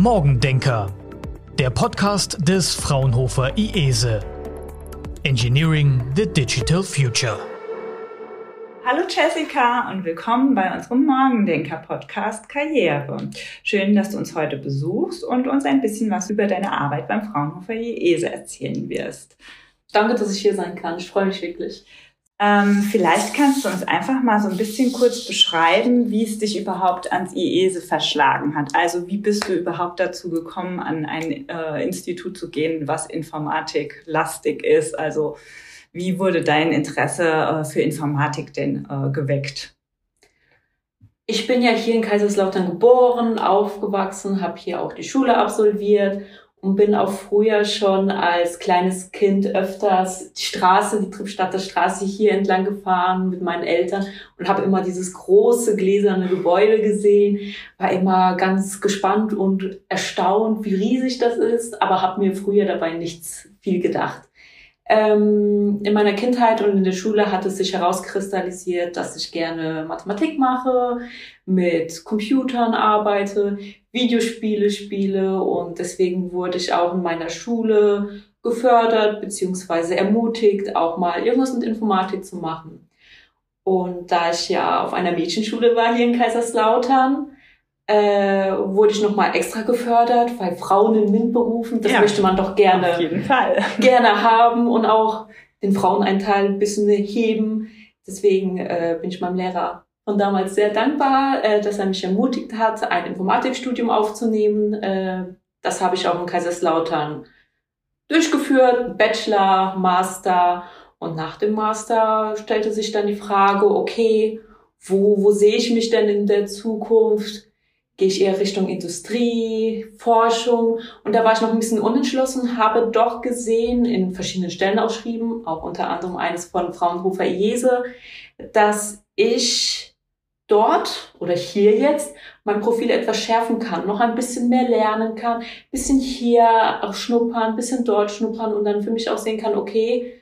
Morgendenker, der Podcast des Fraunhofer IESE. Engineering the Digital Future. Hallo Jessica und willkommen bei unserem Morgendenker-Podcast Karriere. Schön, dass du uns heute besuchst und uns ein bisschen was über deine Arbeit beim Fraunhofer IESE erzählen wirst. Danke, dass ich hier sein kann. Ich freue mich wirklich. Ähm, vielleicht kannst du uns einfach mal so ein bisschen kurz beschreiben, wie es dich überhaupt ans IESE verschlagen hat. Also wie bist du überhaupt dazu gekommen, an ein äh, Institut zu gehen, was Informatik lastig ist? Also wie wurde dein Interesse äh, für Informatik denn äh, geweckt? Ich bin ja hier in Kaiserslautern geboren, aufgewachsen, habe hier auch die Schule absolviert und bin auch früher schon als kleines Kind öfters die Straße, die Trippstadter Straße hier entlang gefahren mit meinen Eltern und habe immer dieses große gläserne Gebäude gesehen, war immer ganz gespannt und erstaunt, wie riesig das ist, aber habe mir früher dabei nichts viel gedacht. Ähm, in meiner Kindheit und in der Schule hat es sich herauskristallisiert, dass ich gerne Mathematik mache, mit Computern arbeite, Videospiele spiele und deswegen wurde ich auch in meiner Schule gefördert bzw. ermutigt, auch mal irgendwas mit Informatik zu machen. Und da ich ja auf einer Mädchenschule war hier in Kaiserslautern, äh, wurde ich nochmal extra gefördert, weil Frauen in MINT-Berufen, das ja, möchte man doch gerne, auf jeden Fall. gerne haben und auch den Fraueneinteil ein bisschen heben. Deswegen äh, bin ich meinem Lehrer von damals sehr dankbar, äh, dass er mich ermutigt hat, ein Informatikstudium aufzunehmen. Äh, das habe ich auch in Kaiserslautern durchgeführt, Bachelor, Master. Und nach dem Master stellte sich dann die Frage, okay, wo, wo sehe ich mich denn in der Zukunft? Gehe ich eher Richtung Industrie, Forschung. Und da war ich noch ein bisschen unentschlossen, habe doch gesehen in verschiedenen Stellenausschrieben, auch unter anderem eines von Fraunhofer Jese, dass ich dort oder hier jetzt mein Profil etwas schärfen kann, noch ein bisschen mehr lernen kann, bisschen hier auch schnuppern, bisschen dort schnuppern und dann für mich auch sehen kann, okay,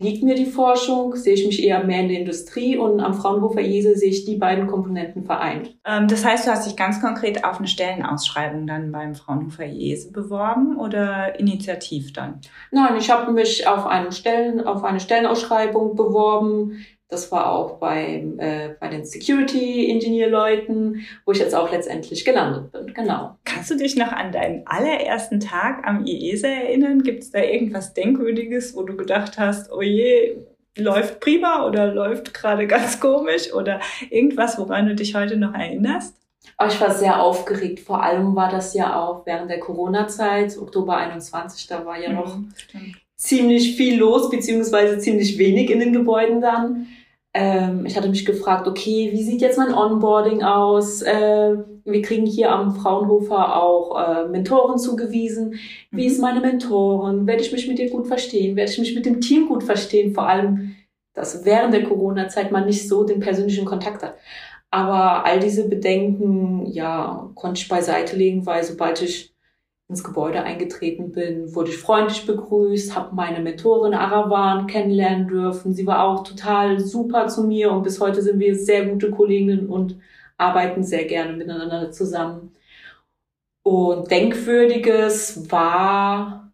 liegt mir die Forschung, sehe ich mich eher mehr in der Industrie und am Fraunhofer IESE sehe ich die beiden Komponenten vereint. Ähm, das heißt, du hast dich ganz konkret auf eine Stellenausschreibung dann beim Fraunhofer IESE beworben oder initiativ dann? Nein, ich habe mich auf eine, Stellen, auf eine Stellenausschreibung beworben, das war auch beim, äh, bei den Security-Engineer-Leuten, wo ich jetzt auch letztendlich gelandet bin. Genau. Kannst du dich noch an deinen allerersten Tag am IESA erinnern? Gibt es da irgendwas Denkwürdiges, wo du gedacht hast, oh je, läuft prima oder läuft gerade ganz komisch oder irgendwas, woran du dich heute noch erinnerst? Oh, ich war sehr aufgeregt. Vor allem war das ja auch während der Corona-Zeit, Oktober 21, da war ja noch mhm, ziemlich viel los, beziehungsweise ziemlich wenig in den Gebäuden dann. Ähm, ich hatte mich gefragt, okay, wie sieht jetzt mein Onboarding aus? Äh, wir kriegen hier am Fraunhofer auch äh, Mentoren zugewiesen. Wie mhm. ist meine Mentorin? Werde ich mich mit ihr gut verstehen? Werde ich mich mit dem Team gut verstehen? Vor allem, dass während der Corona-Zeit man nicht so den persönlichen Kontakt hat. Aber all diese Bedenken, ja, konnte ich beiseite legen, weil sobald ich ins Gebäude eingetreten bin, wurde ich freundlich begrüßt, habe meine Mentorin Arawan kennenlernen dürfen. Sie war auch total super zu mir und bis heute sind wir sehr gute Kolleginnen und arbeiten sehr gerne miteinander zusammen. Und Denkwürdiges war,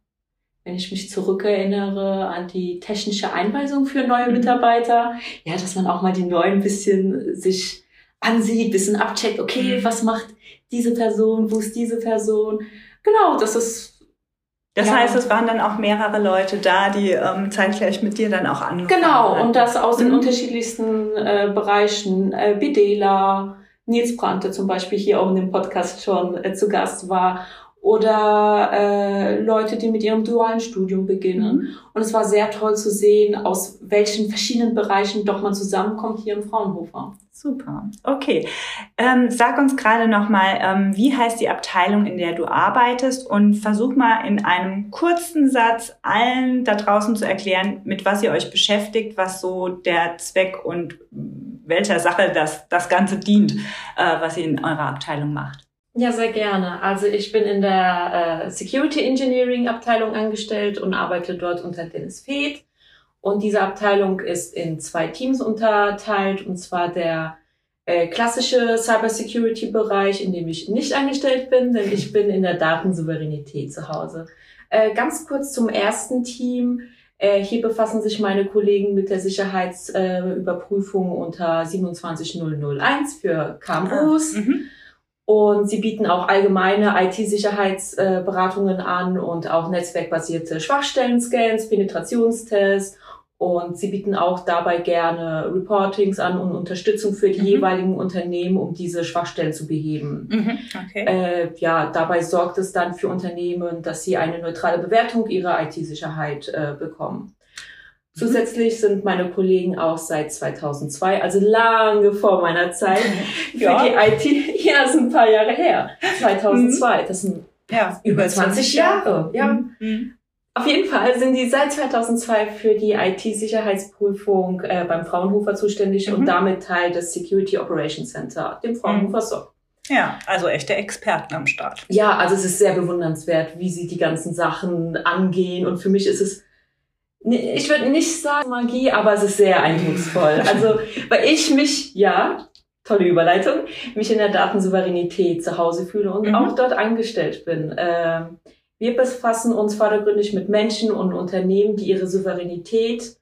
wenn ich mich zurückerinnere, an die technische Einweisung für neue mhm. Mitarbeiter. Ja, dass man auch mal die neuen bisschen sich ansieht, bisschen abcheckt, okay, mhm. was macht diese Person, wo ist diese Person? Genau, das ist. Das ja. heißt, es waren dann auch mehrere Leute da, die ähm, zeitgleich mit dir dann auch angefangen Genau, hatten. und das aus den mhm. unterschiedlichsten äh, Bereichen. Äh, Bidela, Nils Brandte zum Beispiel hier auch in dem Podcast schon äh, zu Gast war oder äh, Leute, die mit ihrem dualen Studium beginnen. Mhm. Und es war sehr toll zu sehen, aus welchen verschiedenen Bereichen doch man zusammenkommt hier im Fraunhofer. Super. Okay. Ähm, sag uns gerade nochmal, ähm, wie heißt die Abteilung, in der du arbeitest? Und versuch mal in einem kurzen Satz allen da draußen zu erklären, mit was ihr euch beschäftigt, was so der Zweck und welcher Sache das, das Ganze dient, äh, was ihr in eurer Abteilung macht. Ja, sehr gerne. Also ich bin in der äh, Security Engineering Abteilung angestellt und arbeite dort unter Dennis Feeth. Und diese Abteilung ist in zwei Teams unterteilt, und zwar der äh, klassische Cybersecurity-Bereich, in dem ich nicht angestellt bin, denn ich bin in der Datensouveränität zu Hause. Äh, ganz kurz zum ersten Team. Äh, hier befassen sich meine Kollegen mit der Sicherheitsüberprüfung äh, unter 27001 für KMUs. Ah. Und sie bieten auch allgemeine IT-Sicherheitsberatungen an und auch netzwerkbasierte Schwachstellen-Scans, Penetrationstests und sie bieten auch dabei gerne Reportings an und Unterstützung für die mhm. jeweiligen Unternehmen, um diese Schwachstellen zu beheben. Mhm. Okay. Äh, ja, dabei sorgt es dann für Unternehmen, dass sie eine neutrale Bewertung ihrer IT-Sicherheit äh, bekommen. Mhm. Zusätzlich sind meine Kollegen auch seit 2002, also lange vor meiner Zeit, für ja. die IT, ja, sind ein paar Jahre her, 2002, mhm. das sind ja, über 20 Jahre. Jahre. Ja. Mhm. Auf jeden Fall sind die seit 2002 für die IT-Sicherheitsprüfung äh, beim Fraunhofer zuständig mhm. und damit Teil des Security Operations Center, dem Fraunhofer mhm. SOC. Ja, also echte Experten am Start. Ja, also es ist sehr bewundernswert, wie sie die ganzen Sachen angehen und für mich ist es ich würde nicht sagen Magie, aber es ist sehr eindrucksvoll. Also, weil ich mich, ja, tolle Überleitung, mich in der Datensouveränität zu Hause fühle und mhm. auch dort angestellt bin. Ähm, wir befassen uns vordergründig mit Menschen und Unternehmen, die ihre Souveränität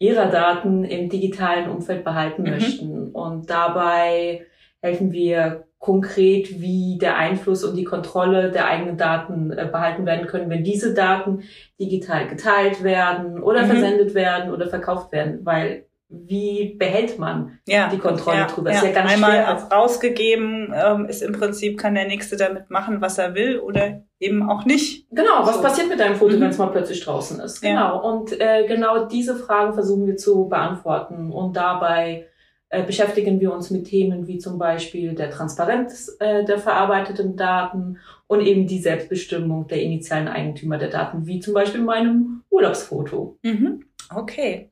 ihrer Daten im digitalen Umfeld behalten mhm. möchten. Und dabei helfen wir konkret, wie der Einfluss und die Kontrolle der eigenen Daten äh, behalten werden können, wenn diese Daten digital geteilt werden oder mhm. versendet werden oder verkauft werden, weil wie behält man ja, die Kontrolle ja, drüber? Ja. Ist ja ganz Einmal schwer. rausgegeben ähm, ist im Prinzip, kann der Nächste damit machen, was er will oder eben auch nicht. Genau, was so. passiert mit deinem Foto, mhm. wenn es mal plötzlich draußen ist? Genau. Und äh, genau diese Fragen versuchen wir zu beantworten. Und dabei beschäftigen wir uns mit Themen wie zum Beispiel der Transparenz äh, der verarbeiteten Daten und eben die Selbstbestimmung der initialen Eigentümer der Daten, wie zum Beispiel meinem Urlaubsfoto. Mhm. Okay.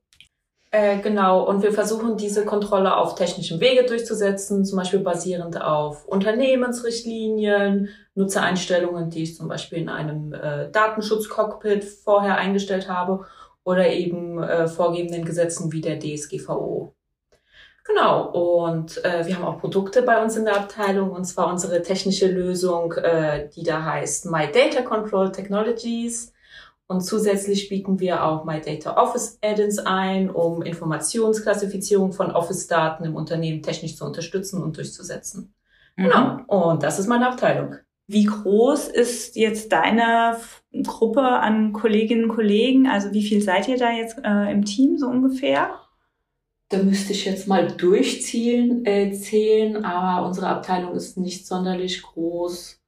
Äh, genau, und wir versuchen diese Kontrolle auf technischem Wege durchzusetzen, zum Beispiel basierend auf Unternehmensrichtlinien, Nutzereinstellungen, die ich zum Beispiel in einem äh, Datenschutzcockpit vorher eingestellt habe oder eben äh, vorgebenden Gesetzen wie der DSGVO. Genau, und äh, wir haben auch Produkte bei uns in der Abteilung, und zwar unsere technische Lösung, äh, die da heißt My Data Control Technologies. Und zusätzlich bieten wir auch My Data Office Add-ins ein, um Informationsklassifizierung von Office-Daten im Unternehmen technisch zu unterstützen und durchzusetzen. Mhm. Genau. Und das ist meine Abteilung. Wie groß ist jetzt deine Gruppe an Kolleginnen und Kollegen? Also wie viel seid ihr da jetzt äh, im Team so ungefähr? Da müsste ich jetzt mal durchziehen, äh, zählen, aber unsere Abteilung ist nicht sonderlich groß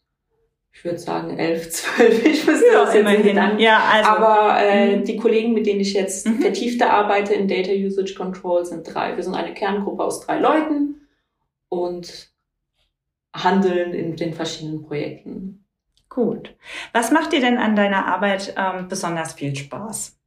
ich würde sagen elf, zwölf, ich wüsste ja, das jetzt immerhin. An. Ja, also. Aber äh, mhm. die Kollegen, mit denen ich jetzt mhm. vertiefter arbeite in Data Usage Control, sind drei. Wir sind eine Kerngruppe aus drei Leuten und handeln in den verschiedenen Projekten. Gut. Was macht dir denn an deiner Arbeit ähm, besonders viel Spaß?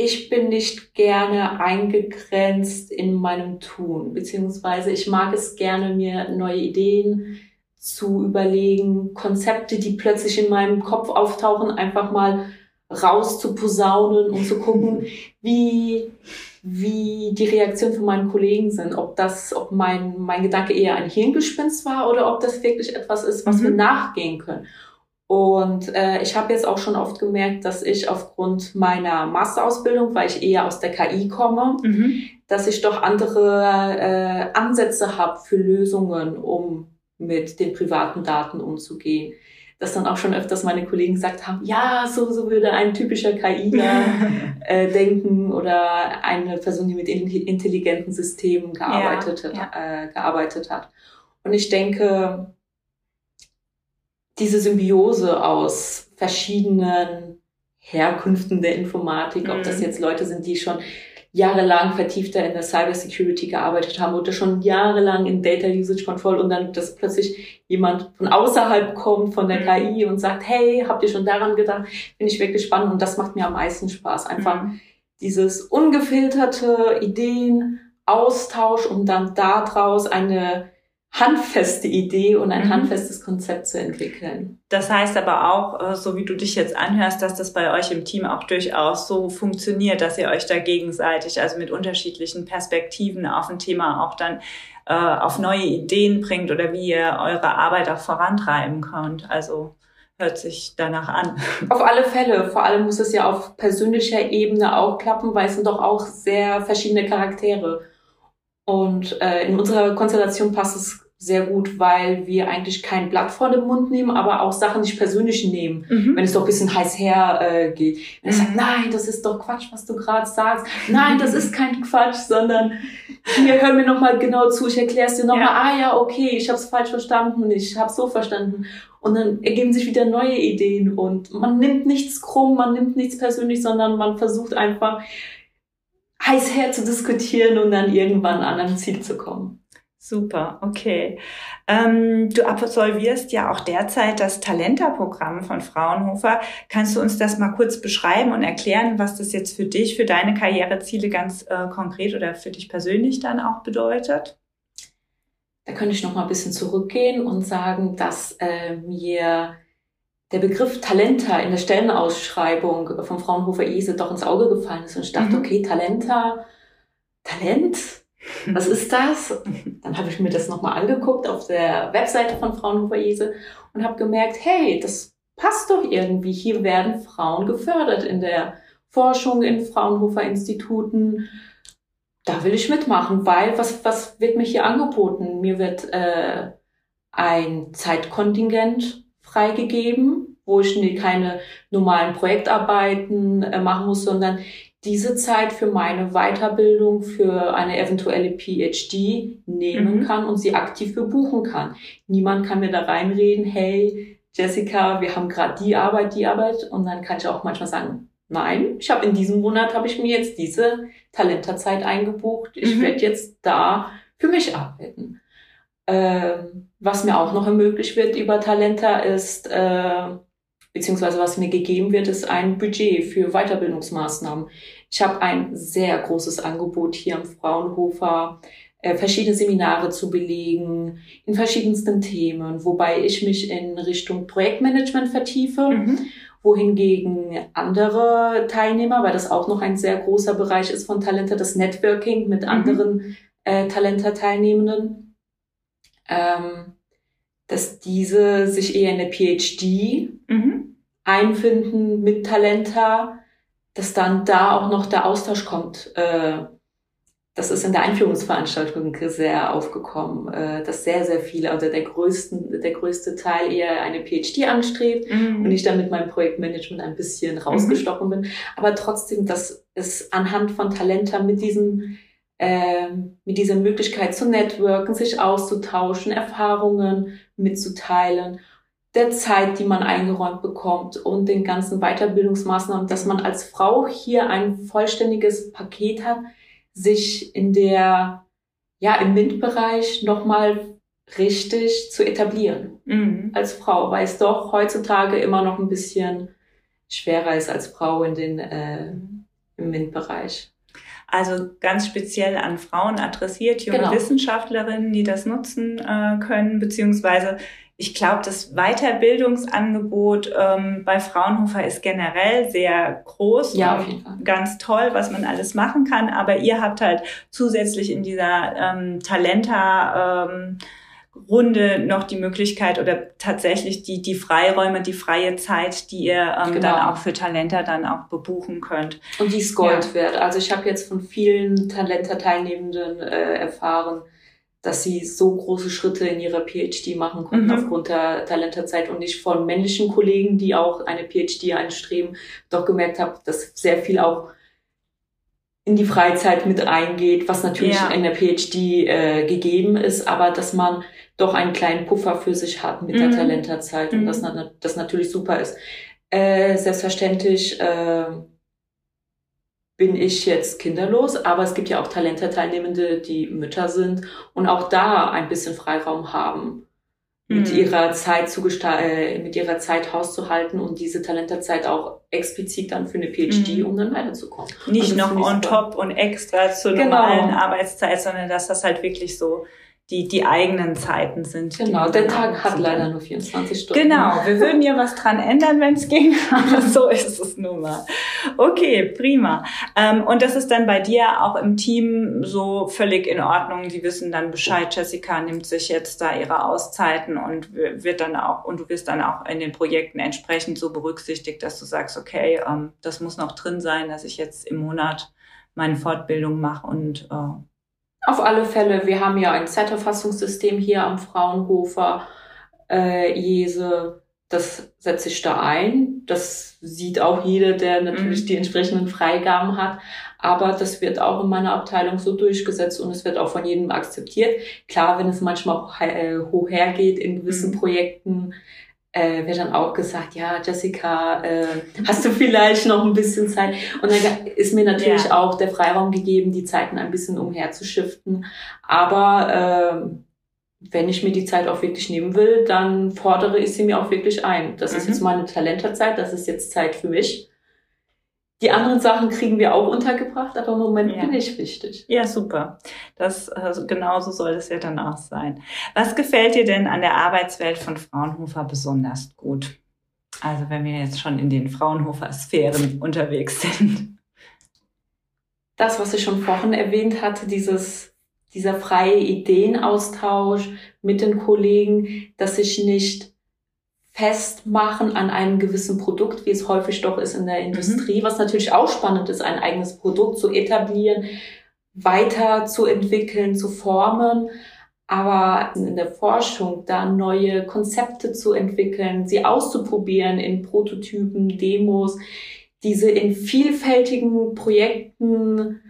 Ich bin nicht gerne eingegrenzt in meinem Tun, beziehungsweise ich mag es gerne, mir neue Ideen zu überlegen, Konzepte, die plötzlich in meinem Kopf auftauchen, einfach mal raus zu posaunen und zu gucken, wie, wie die Reaktionen von meinen Kollegen sind. Ob das, ob mein, mein Gedanke eher ein Hirngespinst war oder ob das wirklich etwas ist, was mhm. wir nachgehen können. Und äh, ich habe jetzt auch schon oft gemerkt, dass ich aufgrund meiner Masterausbildung, weil ich eher aus der KI komme, mhm. dass ich doch andere äh, Ansätze habe für Lösungen, um mit den privaten Daten umzugehen. Dass dann auch schon öfters meine Kollegen gesagt haben, ja, so, so würde ein typischer KIler äh, denken oder eine Person, die mit intelligenten Systemen gearbeitet, ja, ja. Äh, gearbeitet hat. Und ich denke, diese Symbiose aus verschiedenen Herkünften der Informatik, mhm. ob das mhm. jetzt Leute sind, die schon jahrelang vertiefter in der Cybersecurity gearbeitet haben oder schon jahrelang in Data Usage Control und dann, dass plötzlich jemand von außerhalb kommt von der mhm. KI und sagt, hey, habt ihr schon daran gedacht? Finde ich wirklich spannend und das macht mir am meisten Spaß. Einfach mhm. dieses ungefilterte Ideen, Austausch und dann daraus eine handfeste Idee und ein mhm. handfestes Konzept zu entwickeln. Das heißt aber auch, äh, so wie du dich jetzt anhörst, dass das bei euch im Team auch durchaus so funktioniert, dass ihr euch da gegenseitig, also mit unterschiedlichen Perspektiven auf ein Thema auch dann äh, auf neue Ideen bringt oder wie ihr eure Arbeit auch vorantreiben könnt. Also hört sich danach an. Auf alle Fälle. Vor allem muss es ja auf persönlicher Ebene auch klappen, weil es sind doch auch sehr verschiedene Charaktere. Und äh, in unserer Konstellation passt es sehr gut, weil wir eigentlich kein Blatt vor den Mund nehmen, aber auch Sachen nicht persönlich nehmen. Mhm. Wenn es doch ein bisschen heiß her äh, geht. Wenn mhm. er sagt, nein, das ist doch Quatsch, was du gerade sagst. Nein, das ist kein Quatsch, sondern hier, hör mir nochmal genau zu, ich erkläre es dir nochmal. Ja. Ah ja, okay, ich habe es falsch verstanden, ich habe es so verstanden. Und dann ergeben sich wieder neue Ideen und man nimmt nichts krumm, man nimmt nichts persönlich, sondern man versucht einfach heiß her zu diskutieren und dann irgendwann an ein Ziel zu kommen. Super, okay. Ähm, du absolvierst ja auch derzeit das Talenta-Programm von Fraunhofer. Kannst du uns das mal kurz beschreiben und erklären, was das jetzt für dich, für deine Karriereziele ganz äh, konkret oder für dich persönlich dann auch bedeutet? Da könnte ich noch mal ein bisschen zurückgehen und sagen, dass äh, mir der Begriff Talenta in der Stellenausschreibung von Fraunhofer ISE doch ins Auge gefallen ist und ich dachte, mhm. okay, Talenta, Talent, was ist das? Dann habe ich mir das nochmal angeguckt auf der Webseite von Fraunhofer ISE und habe gemerkt, hey, das passt doch irgendwie. Hier werden Frauen gefördert in der Forschung, in Fraunhofer Instituten. Da will ich mitmachen, weil was, was wird mir hier angeboten? Mir wird äh, ein Zeitkontingent freigegeben, wo ich keine normalen Projektarbeiten äh, machen muss, sondern diese Zeit für meine Weiterbildung, für eine eventuelle PhD nehmen mhm. kann und sie aktiv bebuchen kann. Niemand kann mir da reinreden, hey, Jessica, wir haben gerade die Arbeit, die Arbeit. Und dann kann ich auch manchmal sagen, nein, ich habe in diesem Monat habe ich mir jetzt diese Talenterzeit eingebucht. Ich mhm. werde jetzt da für mich arbeiten. Ähm, was mir auch noch ermöglicht wird über Talenta ist, äh, beziehungsweise was mir gegeben wird, ist ein Budget für Weiterbildungsmaßnahmen. Ich habe ein sehr großes Angebot hier am Fraunhofer, äh, verschiedene Seminare zu belegen in verschiedensten Themen, wobei ich mich in Richtung Projektmanagement vertiefe. Mhm wohingegen andere Teilnehmer, weil das auch noch ein sehr großer Bereich ist von Talente, das Networking mit mhm. anderen äh, Talenter-Teilnehmenden, ähm, dass diese sich eher in der PhD mhm. einfinden mit Talenta, dass dann da auch noch der Austausch kommt. Äh, das ist in der Einführungsveranstaltung sehr aufgekommen, äh, dass sehr, sehr viele, also der, größten, der größte Teil eher eine PhD anstrebt mhm. und ich dann mit meinem Projektmanagement ein bisschen rausgestochen mhm. bin. Aber trotzdem, dass es anhand von Talenta mit diesem ähm, mit dieser Möglichkeit zu networken, sich auszutauschen, Erfahrungen mitzuteilen, der Zeit, die man eingeräumt bekommt und den ganzen Weiterbildungsmaßnahmen, dass man als Frau hier ein vollständiges Paket hat, sich in der, ja, im MINT-Bereich nochmal richtig zu etablieren mhm. als Frau, weil es doch heutzutage immer noch ein bisschen schwerer ist als Frau in den, äh, im MINT-Bereich. Also ganz speziell an Frauen adressiert, junge genau. Wissenschaftlerinnen, die das nutzen äh, können, beziehungsweise ich glaube, das Weiterbildungsangebot ähm, bei Fraunhofer ist generell sehr groß ja, Fall. ganz toll, was man alles machen kann. Aber ihr habt halt zusätzlich in dieser ähm, Talenta ähm, Runde noch die Möglichkeit oder tatsächlich die, die Freiräume, die freie Zeit, die ihr ähm, genau. dann auch für Talenter dann auch bebuchen könnt. Und die ist Gold ja. wert. Also ich habe jetzt von vielen Talenter-Teilnehmenden äh, erfahren, dass sie so große Schritte in ihrer PhD machen konnten mhm. aufgrund der Talenterzeit und ich von männlichen Kollegen, die auch eine PhD anstreben, doch gemerkt habe, dass sehr viel auch in die Freizeit mit eingeht, was natürlich ja. in der PhD äh, gegeben ist, aber dass man doch einen kleinen Puffer für sich hat mit mhm. der Talenterzeit mhm. und das, das natürlich super ist. Äh, selbstverständlich äh, bin ich jetzt kinderlos, aber es gibt ja auch Talente-Teilnehmende, die Mütter sind und auch da ein bisschen Freiraum haben, mit mhm. ihrer Zeit zu äh, mit ihrer Zeit hauszuhalten und diese Talenterzeit auch explizit dann für eine PhD, mhm. um dann weiterzukommen. Nicht noch on top und extra zur genau. normalen Arbeitszeit, sondern dass das halt wirklich so die, die eigenen Zeiten sind. Genau, der Tag hat leider nur 24 Stunden. Genau, wir würden ja was dran ändern, wenn es ging, aber so ist es nun mal. Okay, prima. Ähm, und das ist dann bei dir auch im Team so völlig in Ordnung. Die wissen dann Bescheid, Jessica nimmt sich jetzt da ihre Auszeiten und wird dann auch, und du wirst dann auch in den Projekten entsprechend so berücksichtigt, dass du sagst, okay, ähm, das muss noch drin sein, dass ich jetzt im Monat meine Fortbildung mache und äh, auf alle Fälle, wir haben ja ein Zeiterfassungssystem hier am Fraunhofer äh, Jese. Das setze ich da ein. Das sieht auch jeder, der natürlich mhm. die entsprechenden Freigaben hat. Aber das wird auch in meiner Abteilung so durchgesetzt und es wird auch von jedem akzeptiert. Klar, wenn es manchmal auch äh, hoch hergeht in gewissen mhm. Projekten, äh, wird dann auch gesagt, ja, Jessica, äh, hast du vielleicht noch ein bisschen Zeit? Und dann ist mir natürlich ja. auch der Freiraum gegeben, die Zeiten ein bisschen umherzuschiften. Aber äh, wenn ich mir die Zeit auch wirklich nehmen will, dann fordere ich sie mir auch wirklich ein. Das mhm. ist jetzt meine Talentezeit, das ist jetzt Zeit für mich. Die anderen Sachen kriegen wir auch untergebracht, aber im Moment ja. bin ich wichtig. Ja, super. Das also genauso soll es ja dann auch sein. Was gefällt dir denn an der Arbeitswelt von Fraunhofer besonders gut? Also wenn wir jetzt schon in den Fraunhofer-Sphären unterwegs sind. Das, was ich schon vorhin erwähnt hatte, dieses, dieser freie Ideenaustausch mit den Kollegen, dass ich nicht festmachen an einem gewissen Produkt, wie es häufig doch ist in der Industrie, mhm. was natürlich auch spannend ist, ein eigenes Produkt zu etablieren, weiter zu entwickeln, zu formen, aber in der Forschung da neue Konzepte zu entwickeln, sie auszuprobieren in Prototypen, Demos, diese in vielfältigen Projekten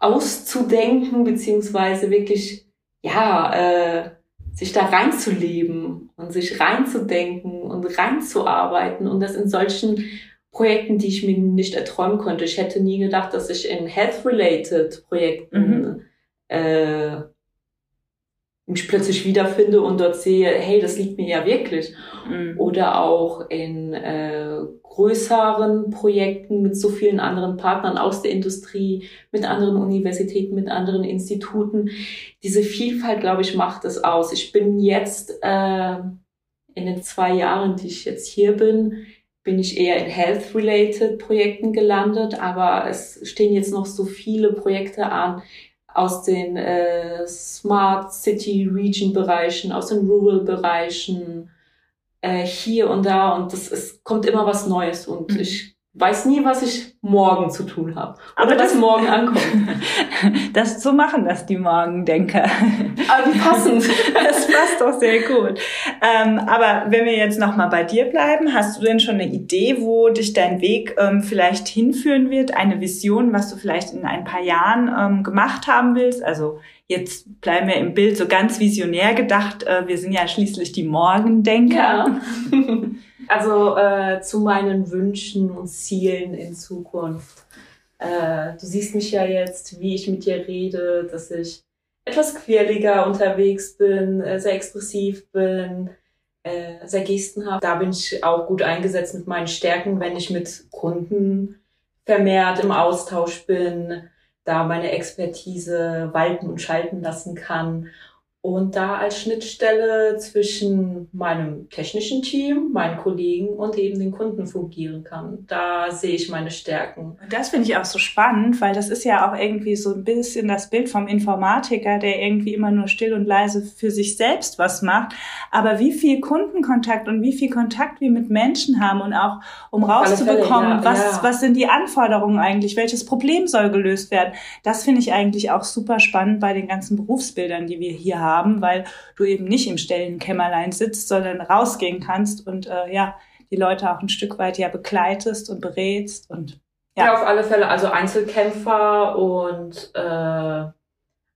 auszudenken, beziehungsweise wirklich, ja, äh, sich da reinzuleben und sich reinzudenken und reinzuarbeiten und das in solchen Projekten, die ich mir nicht erträumen konnte. Ich hätte nie gedacht, dass ich in Health-related Projekten mhm. äh, mich plötzlich wiederfinde und dort sehe, hey, das liegt mir ja wirklich. Mhm. Oder auch in äh, größeren Projekten mit so vielen anderen Partnern aus der Industrie, mit anderen Universitäten, mit anderen Instituten. Diese Vielfalt, glaube ich, macht es aus. Ich bin jetzt äh, in den zwei Jahren, die ich jetzt hier bin, bin ich eher in Health-related Projekten gelandet, aber es stehen jetzt noch so viele Projekte an, aus den äh, Smart City Region Bereichen, aus den Rural Bereichen, äh, hier und da und das ist, kommt immer was Neues und mhm. ich weiß nie, was ich morgen zu tun habe. Aber das morgen ankommt. das so machen das die Morgendenker. Aber wie passend. das passt doch sehr gut. Ähm, aber wenn wir jetzt noch mal bei dir bleiben, hast du denn schon eine Idee, wo dich dein Weg ähm, vielleicht hinführen wird? Eine Vision, was du vielleicht in ein paar Jahren ähm, gemacht haben willst? Also jetzt bleiben wir im Bild so ganz visionär gedacht. Äh, wir sind ja schließlich die Morgendenker. Ja. Also äh, zu meinen Wünschen und Zielen in Zukunft. Äh, du siehst mich ja jetzt, wie ich mit dir rede, dass ich etwas quirliger unterwegs bin, äh, sehr expressiv bin, äh, sehr Gesten habe. Da bin ich auch gut eingesetzt mit meinen Stärken, wenn ich mit Kunden vermehrt im Austausch bin, da meine Expertise walten und schalten lassen kann und da als Schnittstelle zwischen meinem technischen Team, meinen Kollegen und eben den Kunden fungieren kann. Da sehe ich meine Stärken. Und das finde ich auch so spannend, weil das ist ja auch irgendwie so ein bisschen das Bild vom Informatiker, der irgendwie immer nur still und leise für sich selbst was macht. Aber wie viel Kundenkontakt und wie viel Kontakt wir mit Menschen haben und auch um rauszubekommen, ja, was, ja. was sind die Anforderungen eigentlich, welches Problem soll gelöst werden, das finde ich eigentlich auch super spannend bei den ganzen Berufsbildern, die wir hier haben haben, weil du eben nicht im Stellenkämmerlein sitzt, sondern rausgehen kannst und äh, ja, die Leute auch ein Stück weit ja begleitest und berätst und ja. ja auf alle Fälle. Also Einzelkämpfer und äh,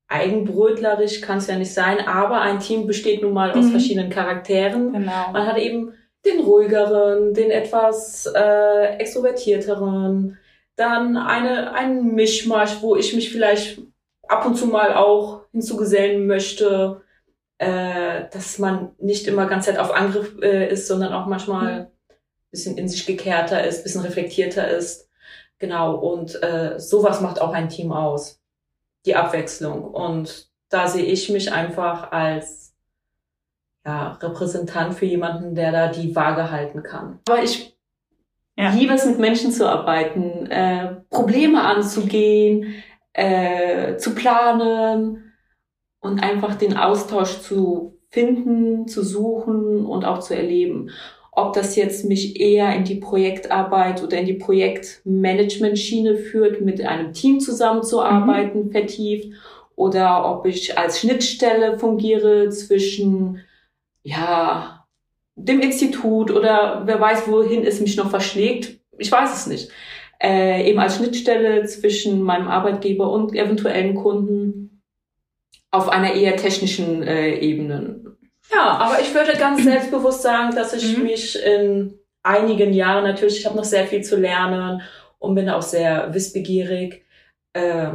eigenbrötlerisch kann es ja nicht sein, aber ein Team besteht nun mal aus mhm. verschiedenen Charakteren. Genau. Man hat eben den ruhigeren, den etwas äh, extrovertierteren, dann eine, einen Mischmasch, wo ich mich vielleicht ab und zu mal auch hinzugesellen möchte, äh, dass man nicht immer ganz Zeit auf Angriff äh, ist, sondern auch manchmal mhm. bisschen in sich gekehrter ist, bisschen reflektierter ist. Genau, und äh, sowas macht auch ein Team aus. Die Abwechslung. Und da sehe ich mich einfach als ja, Repräsentant für jemanden, der da die Waage halten kann. Aber ich ja. liebe es, mit Menschen zu arbeiten, äh, Probleme anzugehen, äh, zu planen und einfach den Austausch zu finden, zu suchen und auch zu erleben. Ob das jetzt mich eher in die Projektarbeit oder in die Projektmanagement-Schiene führt, mit einem Team zusammenzuarbeiten, mhm. vertieft, oder ob ich als Schnittstelle fungiere zwischen, ja, dem Institut oder wer weiß, wohin es mich noch verschlägt. Ich weiß es nicht. Äh, eben als Schnittstelle zwischen meinem Arbeitgeber und eventuellen Kunden auf einer eher technischen äh, Ebene. Ja, aber ich würde ganz selbstbewusst sagen, dass ich mhm. mich in einigen Jahren natürlich, ich habe noch sehr viel zu lernen und bin auch sehr wissbegierig. Äh,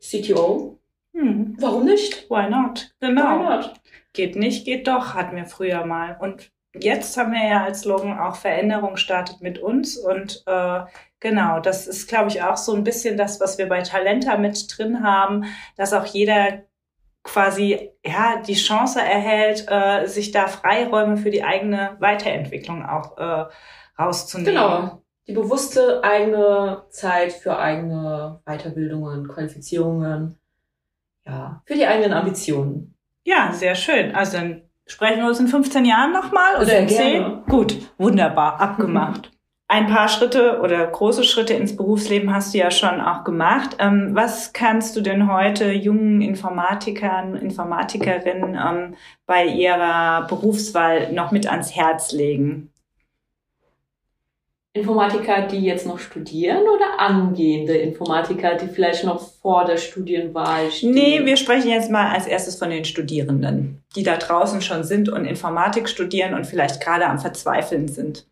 CTO. Mhm. Warum nicht? Why not? Genau. Why not? Geht nicht, geht doch, hatten wir früher mal. Und jetzt haben wir ja als Slogan auch Veränderung startet mit uns. Und äh, genau, das ist, glaube ich, auch so ein bisschen das, was wir bei Talenta mit drin haben, dass auch jeder quasi ja die Chance erhält, äh, sich da Freiräume für die eigene Weiterentwicklung auch äh, rauszunehmen. Genau. Die bewusste eigene Zeit für eigene Weiterbildungen, Qualifizierungen, ja, für die eigenen Ambitionen. Ja, sehr schön. Also dann sprechen wir uns in 15 Jahren nochmal oder in 10? Gut, wunderbar, abgemacht. ein paar Schritte oder große Schritte ins Berufsleben hast du ja schon auch gemacht. Ähm, was kannst du denn heute jungen Informatikern, Informatikerinnen ähm, bei ihrer Berufswahl noch mit ans Herz legen? Informatiker, die jetzt noch studieren oder angehende Informatiker, die vielleicht noch vor der Studienwahl stehen? Nee, wir sprechen jetzt mal als erstes von den Studierenden, die da draußen schon sind und Informatik studieren und vielleicht gerade am Verzweifeln sind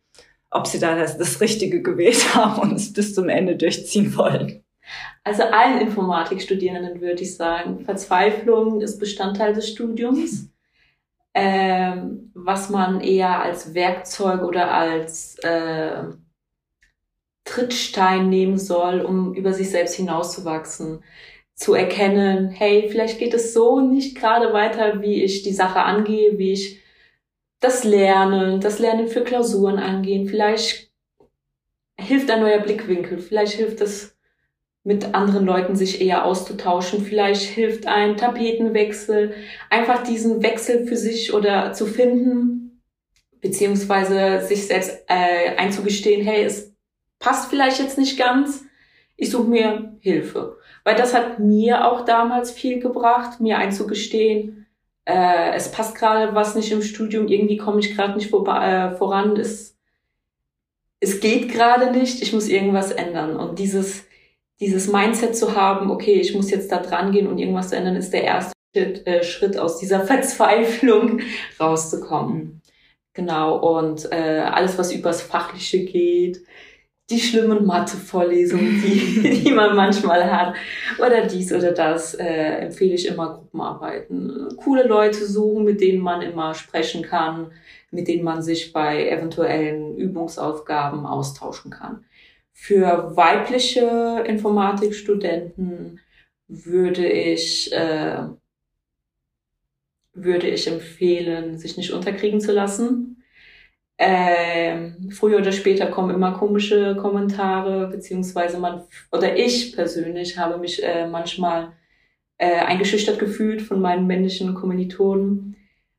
ob sie da das, das Richtige gewählt haben und es bis zum Ende durchziehen wollen. Also allen Informatikstudierenden würde ich sagen, Verzweiflung ist Bestandteil des Studiums, ähm, was man eher als Werkzeug oder als äh, Trittstein nehmen soll, um über sich selbst hinauszuwachsen, zu erkennen, hey, vielleicht geht es so nicht gerade weiter, wie ich die Sache angehe, wie ich das Lernen, das Lernen für Klausuren angehen. Vielleicht hilft ein neuer Blickwinkel. Vielleicht hilft es, mit anderen Leuten sich eher auszutauschen. Vielleicht hilft ein Tapetenwechsel. Einfach diesen Wechsel für sich oder zu finden, beziehungsweise sich selbst äh, einzugestehen, hey, es passt vielleicht jetzt nicht ganz. Ich suche mir Hilfe. Weil das hat mir auch damals viel gebracht, mir einzugestehen, äh, es passt gerade was nicht im Studium, irgendwie komme ich gerade nicht vor, äh, voran, es, es geht gerade nicht, ich muss irgendwas ändern. Und dieses, dieses Mindset zu haben, okay, ich muss jetzt da dran gehen und irgendwas ändern, ist der erste Schritt, äh, Schritt aus dieser Verzweiflung rauszukommen. Genau, und äh, alles, was übers Fachliche geht, die schlimmen Mathe-Vorlesungen, die, die man manchmal hat, oder dies oder das, äh, empfehle ich immer Gruppenarbeiten. Coole Leute suchen, mit denen man immer sprechen kann, mit denen man sich bei eventuellen Übungsaufgaben austauschen kann. Für weibliche Informatikstudenten würde ich, äh, würde ich empfehlen, sich nicht unterkriegen zu lassen ähm, früher oder später kommen immer komische Kommentare, beziehungsweise man, oder ich persönlich habe mich äh, manchmal äh, eingeschüchtert gefühlt von meinen männlichen Kommilitonen.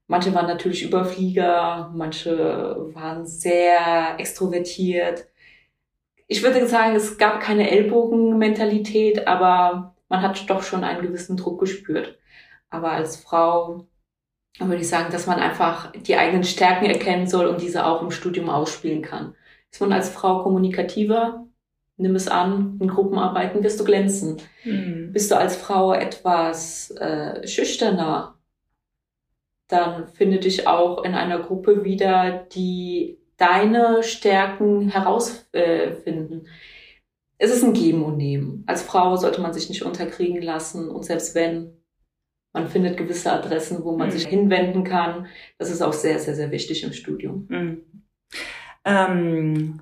Manche waren natürlich Überflieger, manche waren sehr extrovertiert. Ich würde sagen, es gab keine Ellbogenmentalität, aber man hat doch schon einen gewissen Druck gespürt. Aber als Frau würde ich sagen, dass man einfach die eigenen Stärken erkennen soll und diese auch im Studium ausspielen kann. Ist man als Frau kommunikativer, nimm es an, in Gruppenarbeiten wirst du glänzen. Mhm. Bist du als Frau etwas äh, schüchterner, dann finde dich auch in einer Gruppe wieder, die deine Stärken herausfinden. Äh, es ist ein Geben und Nehmen. Als Frau sollte man sich nicht unterkriegen lassen und selbst wenn, man findet gewisse Adressen, wo man mhm. sich hinwenden kann. Das ist auch sehr, sehr, sehr wichtig im Studium. Mhm. Ähm,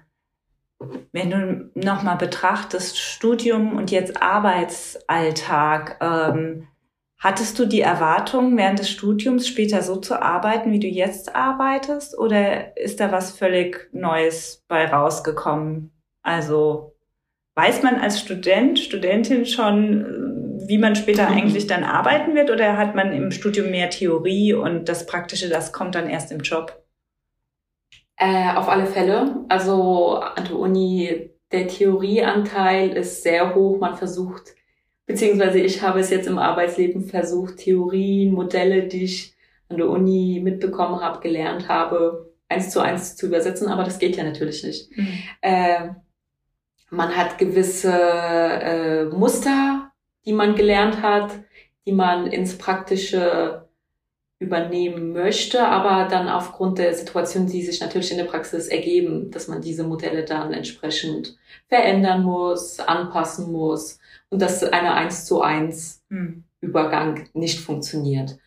wenn du nochmal betrachtest, Studium und jetzt Arbeitsalltag, ähm, Hattest du die Erwartung, während des Studiums später so zu arbeiten, wie du jetzt arbeitest? Oder ist da was völlig Neues bei rausgekommen? Also weiß man als Student, Studentin schon, wie man später mhm. eigentlich dann arbeiten wird? Oder hat man im Studium mehr Theorie und das Praktische, das kommt dann erst im Job? Äh, auf alle Fälle. Also an der Uni, der Theorieanteil ist sehr hoch. Man versucht beziehungsweise ich habe es jetzt im Arbeitsleben versucht, Theorien, Modelle, die ich an der Uni mitbekommen habe, gelernt habe, eins zu eins zu übersetzen, aber das geht ja natürlich nicht. Mhm. Äh, man hat gewisse äh, Muster, die man gelernt hat, die man ins Praktische übernehmen möchte, aber dann aufgrund der Situation, die sich natürlich in der Praxis ergeben, dass man diese Modelle dann entsprechend verändern muss, anpassen muss und dass eine eins zu eins hm. Übergang nicht funktioniert.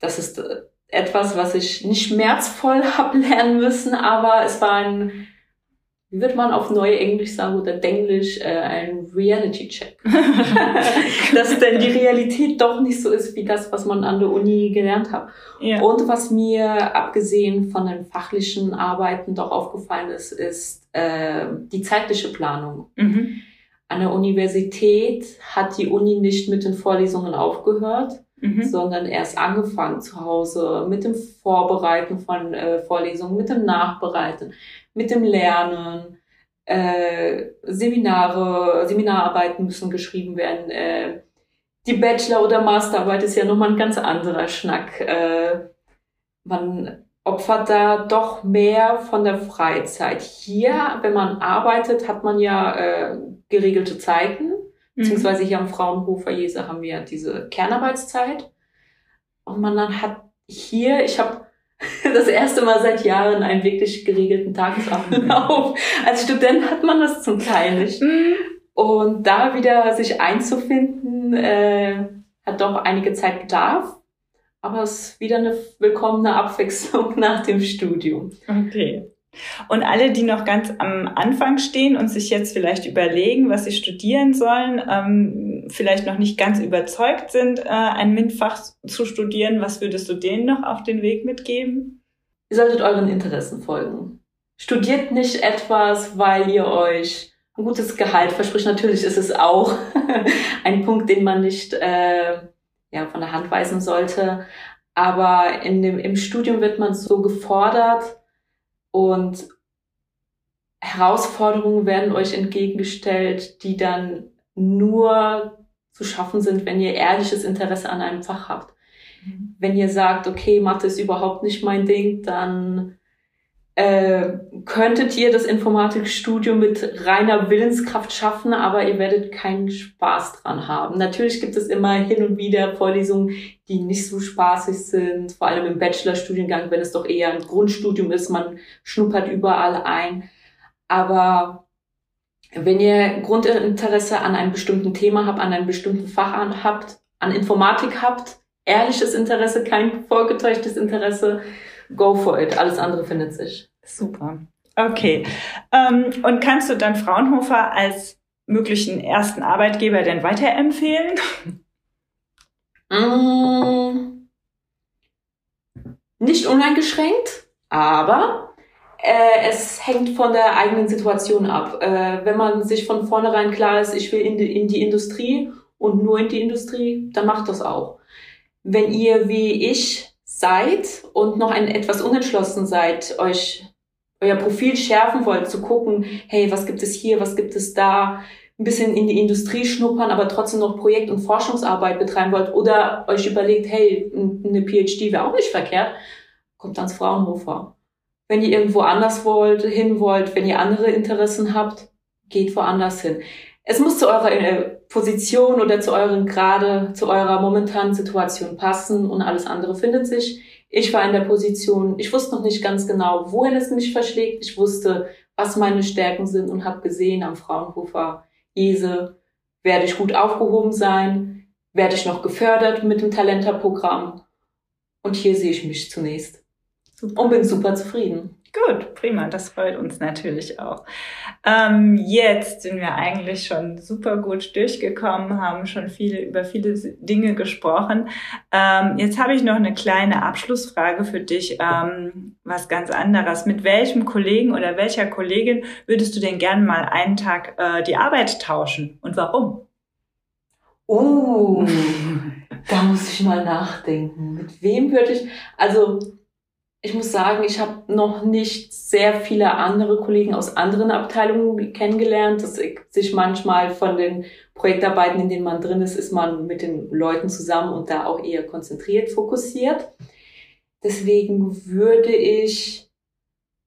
Das ist äh, etwas, was ich nicht schmerzvoll habe lernen müssen, aber es war ein, wie wird man auf neue Englisch sagen oder Denglisch, äh, ein Reality-Check. Dass denn die Realität doch nicht so ist wie das, was man an der Uni gelernt hat. Ja. Und was mir abgesehen von den fachlichen Arbeiten doch aufgefallen ist, ist äh, die zeitliche Planung. Mhm. An der Universität hat die Uni nicht mit den Vorlesungen aufgehört, mhm. sondern erst angefangen zu Hause mit dem Vorbereiten von äh, Vorlesungen, mit dem Nachbereiten, mit dem Lernen. Äh, Seminare, Seminararbeiten müssen geschrieben werden. Äh, die Bachelor- oder Masterarbeit ist ja nochmal ein ganz anderer Schnack. Äh, man opfert da doch mehr von der Freizeit. Hier, wenn man arbeitet, hat man ja äh, geregelte Zeiten. Mhm. Beziehungsweise hier am Fraunhofer Jese haben wir diese Kernarbeitszeit. Und man dann hat hier, ich habe das erste Mal seit Jahren einen wirklich geregelten Tagesablauf. Als Student hat man das zum Teil nicht. Mhm. Und da wieder sich einzufinden, äh, hat doch einige Zeit bedarf. Aber es ist wieder eine willkommene Abwechslung nach dem Studium. Okay. Und alle, die noch ganz am Anfang stehen und sich jetzt vielleicht überlegen, was sie studieren sollen, ähm, vielleicht noch nicht ganz überzeugt sind, äh, ein MINT-Fach zu studieren, was würdest du denen noch auf den Weg mitgeben? Ihr solltet euren Interessen folgen. Studiert nicht etwas, weil ihr euch ein gutes Gehalt verspricht. Natürlich ist es auch ein Punkt, den man nicht äh, ja, von der Hand weisen sollte. Aber in dem, im Studium wird man so gefordert, und Herausforderungen werden euch entgegengestellt, die dann nur zu schaffen sind, wenn ihr ehrliches Interesse an einem Fach habt. Mhm. Wenn ihr sagt, okay, Mathe ist überhaupt nicht mein Ding, dann äh, könntet ihr das Informatikstudium mit reiner Willenskraft schaffen, aber ihr werdet keinen Spaß dran haben. Natürlich gibt es immer hin und wieder Vorlesungen, die nicht so spaßig sind, vor allem im Bachelorstudiengang, wenn es doch eher ein Grundstudium ist, man schnuppert überall ein. Aber wenn ihr Grundinteresse an einem bestimmten Thema habt, an einem bestimmten Fach an, habt, an Informatik habt, ehrliches Interesse, kein vorgetäuschtes Interesse, go for it. Alles andere findet sich. Super. Okay. Ähm, und kannst du dann Fraunhofer als möglichen ersten Arbeitgeber denn weiterempfehlen? Mm, nicht uneingeschränkt, aber äh, es hängt von der eigenen Situation ab. Äh, wenn man sich von vornherein klar ist, ich will in die, in die Industrie und nur in die Industrie, dann macht das auch. Wenn ihr wie ich seid und noch ein etwas unentschlossen seid, euch euer Profil schärfen wollt, zu gucken, hey, was gibt es hier, was gibt es da, ein bisschen in die Industrie schnuppern, aber trotzdem noch Projekt- und Forschungsarbeit betreiben wollt oder euch überlegt, hey, eine PhD wäre auch nicht verkehrt, kommt ans Fraunhofer. Wenn ihr irgendwo anders wollt, hin wollt, wenn ihr andere Interessen habt, geht woanders hin. Es muss zu eurer äh, Position oder zu euren gerade, zu eurer momentanen Situation passen und alles andere findet sich. Ich war in der Position, ich wusste noch nicht ganz genau, wohin es mich verschlägt. Ich wusste, was meine Stärken sind und habe gesehen am Fraunhofer Jese, werde ich gut aufgehoben sein, werde ich noch gefördert mit dem Talenta-Programm. Und hier sehe ich mich zunächst. Super. Und bin super zufrieden. Gut, prima, das freut uns natürlich auch. Ähm, jetzt sind wir eigentlich schon super gut durchgekommen, haben schon viele über viele Dinge gesprochen. Ähm, jetzt habe ich noch eine kleine Abschlussfrage für dich, ähm, was ganz anderes. Mit welchem Kollegen oder welcher Kollegin würdest du denn gerne mal einen Tag äh, die Arbeit tauschen und warum? Oh, da muss ich mal nachdenken. Mit wem würde ich, also ich muss sagen, ich habe noch nicht sehr viele andere Kollegen aus anderen Abteilungen kennengelernt. Das sich manchmal von den Projektarbeiten, in denen man drin ist, ist man mit den Leuten zusammen und da auch eher konzentriert, fokussiert. Deswegen würde ich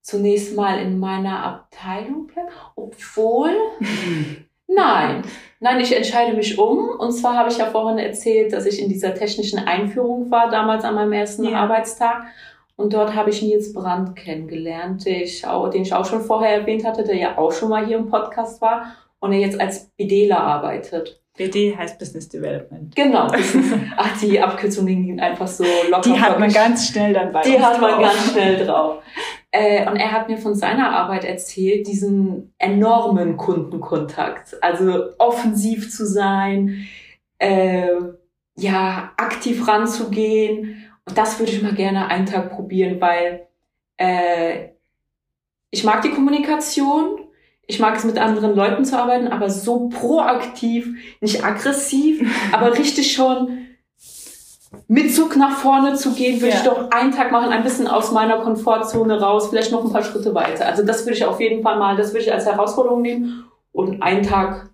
zunächst mal in meiner Abteilung bleiben, obwohl, nein, nein, ich entscheide mich um. Und zwar habe ich ja vorhin erzählt, dass ich in dieser technischen Einführung war, damals an meinem ersten ja. Arbeitstag. Und dort habe ich Nils Brandt kennengelernt, den ich, auch, den ich auch schon vorher erwähnt hatte, der ja auch schon mal hier im Podcast war und er jetzt als BDler arbeitet. BD heißt Business Development. Genau. Ach, die Abkürzungen gingen einfach so locker. Die hat man ganz schnell dann bei Die hat man drauf. ganz schnell drauf. Äh, und er hat mir von seiner Arbeit erzählt, diesen enormen Kundenkontakt. Also offensiv zu sein, äh, ja, aktiv ranzugehen und das würde ich mal gerne einen Tag probieren, weil äh, ich mag die Kommunikation, ich mag es mit anderen Leuten zu arbeiten, aber so proaktiv, nicht aggressiv, aber richtig schon mit Zug nach vorne zu gehen, würde ja. ich doch einen Tag machen, ein bisschen aus meiner Komfortzone raus, vielleicht noch ein paar Schritte weiter. Also das würde ich auf jeden Fall mal, das würde ich als Herausforderung nehmen und einen Tag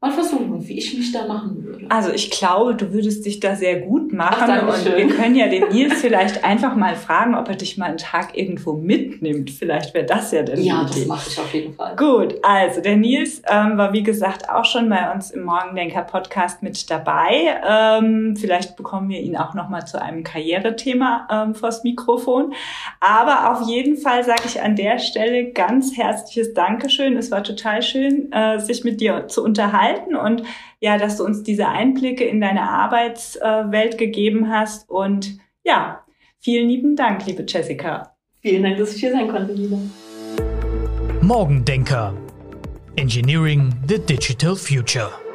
mal versuchen, wie ich mich da machen würde. Also ich glaube, du würdest dich da sehr gut machen Ach, und wir können ja den Nils vielleicht einfach mal fragen, ob er dich mal einen Tag irgendwo mitnimmt. Vielleicht wäre das ja der Ja, das mache ich auf jeden Fall. Gut, also der Nils ähm, war wie gesagt auch schon bei uns im Morgendenker Podcast mit dabei. Ähm, vielleicht bekommen wir ihn auch noch mal zu einem Karrierethema ähm, vors Mikrofon. Aber auf jeden Fall sage ich an der Stelle ganz herzliches Dankeschön. Es war total schön, äh, sich mit dir zu unterhalten unterhalten und ja, dass du uns diese Einblicke in deine Arbeitswelt gegeben hast. Und ja, vielen lieben Dank, liebe Jessica. Vielen Dank, dass ich hier sein konnte, Lina. Morgendenker. Engineering the Digital Future.